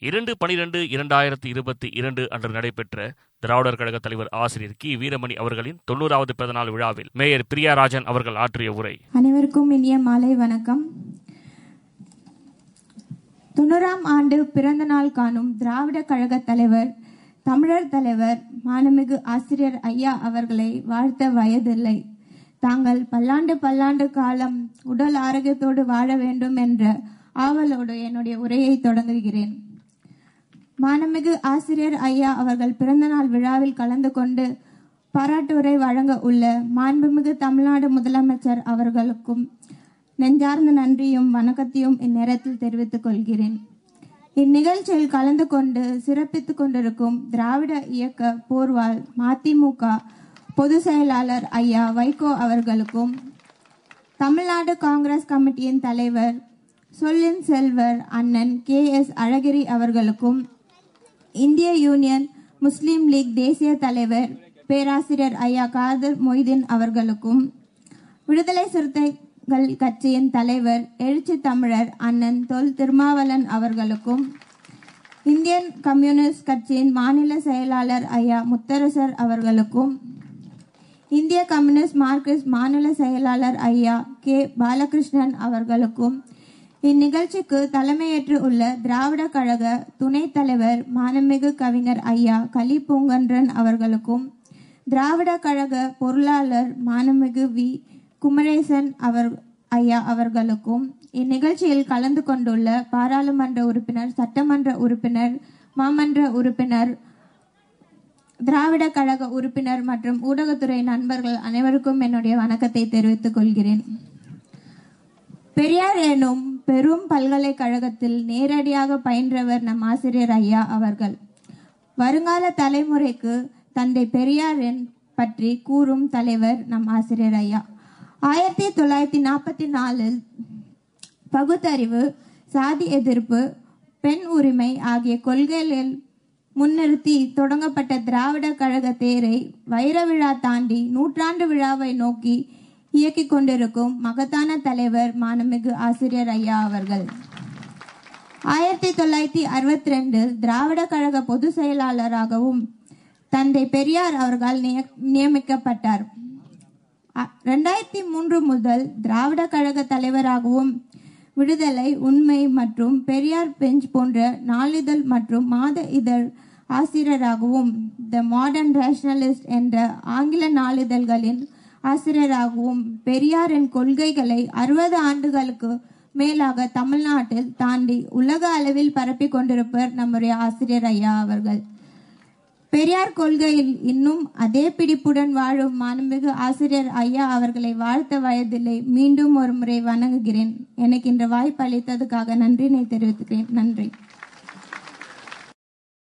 இரண்டு பனிரெண்டு இரண்டாயிரத்தி இருபத்தி இரண்டு அன்று நடைபெற்ற திராவிடர் கழக தலைவர் ஆசிரியர் கி. வீரமணி அவர்களின் தொண்ணூறாவது பிறந்தநாள் விழாவில் மேயர் பிரியாராஜன் அவர்கள் ஆற்றிய உரை. அனைவருக்கும் இனிய மாலை வணக்கம். தொண்ணூறாம் ஆண்டு பிறந்த நாள் காணும் திராவிட கழக தலைவர் தமிழர் தலைவர் மானமிகு ஆசிரியர் ஐயா அவர்களை வாழ்த்த வயதில்லை. தாங்கள் பல்லாண்டு பல்லாண்டு காலம் உடல் ஆரோக்கியத்தோடு வாழ வேண்டும் என்ற ஆவலோடு என்னுடைய உரையை தொடங்குகிறேன். மானமிகு ஆசிரியர் ஐயா அவர்கள் பிறந்தநாள் விழாவில் கலந்து கொண்டு பாராட்டுரை வழங்க உள்ள மாண்புமிகு தமிழ்நாடு முதலமைச்சர் அவர்களுக்கும் நெஞ்சார்ந்த நன்றியும் வணக்கத்தையும் இந்நேரத்தில் தெரிவித்துக் கொள்கிறேன். இந்நிகழ்ச்சியில் கலந்து கொண்டு சிறப்பித்துக் கொண்டிருக்கும் திராவிட இயக்க போர்வால் மதிமுக பொதுச் செயலாளர் ஐயா வைகோ அவர்களுக்கும் தமிழ்நாடு காங்கிரஸ் கமிட்டியின் தலைவர் சொல்லின் செல்வர் அண்ணன் கே எஸ் அழகிரி அவர்களுக்கும் இந்திய யூனியன் முஸ்லீம் லீக் தேசிய தலைவர் பேராசிரியர் ஐயா காதர் மொய்தீன் அவர்களுக்கும் விடுதலை சிறுத்தைகள் கட்சியின் தலைவர் எழுச்சி தமிழர் அண்ணன் தொல் திருமாவளன் அவர்களுக்கும் இந்தியன் கம்யூனிஸ்ட் கட்சியின் மாநில செயலாளர் ஐயா முத்தரசர் அவர்களுக்கும் இந்திய கம்யூனிஸ்ட் மார்க்சிஸ்ட் மாநில செயலாளர் ஐயா கே பாலகிருஷ்ணன் அவர்களுக்கும் இந்நிகழ்ச்சிக்கு தலைமையேற்று உள்ள திராவிட கழக துணைத் தலைவர் மானமிகு கவிஞர் ஐயா கலி பூங்கன்றன் அவர்களுக்கும் திராவிட கழக பொருளாளர் மானமிகு வி. குமரேசன் அவர் ஐயா அவர்களுக்கும் இந்நிகழ்ச்சியில் கலந்து கொண்டுள்ள பாராளுமன்ற உறுப்பினர் சட்டமன்ற உறுப்பினர் மாமன்ற உறுப்பினர் திராவிட கழக உறுப்பினர் மற்றும் ஊடகத்துறை நண்பர்கள் அனைவருக்கும் என்னுடைய வணக்கத்தை தெரிவித்துக் கொள்கிறேன். பெரியார் எனும் பெரும் பல்கலைக்கழகத்தில் நேரடியாக பயின்றவர் நம் ஆசிரியர் ஐயா அவர்கள். வருங்கால தலைமுறைக்கு தந்தை பெரியாரின் பற்றி கூறும் தலைவர் நம் ஆசிரியர் ஐயா. ஆயிரத்தி தொள்ளாயிரத்தி நாற்பத்தி நாலில் பகுத்தறிவு சாதி எதிர்ப்பு பெண் உரிமை ஆகிய கொள்கைகளில் முன்னிறுத்தி தொடங்கப்பட்ட திராவிட கழக தேரை வைர விழா தாண்டி நூற்றாண்டு விழாவை நோக்கி இயக்கி கொண்டிருக்கும் மகத்தான தலைவர் மானமிகு ஆசிரியர் ஐயா அவர்கள். ஆயிரத்தி தொள்ளாயிரத்தி அறுபத்தி ரெண்டில் திராவிட கழக பொதுச் செயலாளராகவும் தந்தை பெரியார் அவர்கள் நிய- நியமிக்கப்பட்டார். ரெண்டாயிரத்தி மூன்று முதல் திராவிட கழக தலைவராகவும் விடுதலை உண்மை மற்றும் பெரியார் பெஞ்ச் போன்ற நாளிதழ் மற்றும் மாத இதழ் ஆசிரியராகவும் த மாடர்ன் ரேஷனலிஸ்ட் என்ற ஆங்கில நாளிதழ்களின் ஆசிரியராகவும் பெரியாரின் கொள்கைகளை அறுபது ஆண்டுகளுக்கு மேலாக தமிழ்நாட்டில் தாண்டி உலக அளவில் பரப்பிக் கொண்டிருப்பவர் நம்முடைய ஆசிரியர் ஐயா அவர்கள். பெரியார் கொள்கையில் இன்னும் அதே பிடிப்புடன் வாழும் மாண்புமிகு ஆசிரியர் ஐயா அவர்களை வாழ்த்த வயதில்லை மீண்டும் ஒரு முறை வணங்குகிறேன். எனக்கு இந்த வாய்ப்பு அளித்ததுக்காக நன்றினை தெரிவித்துக்கிறேன். நன்றி.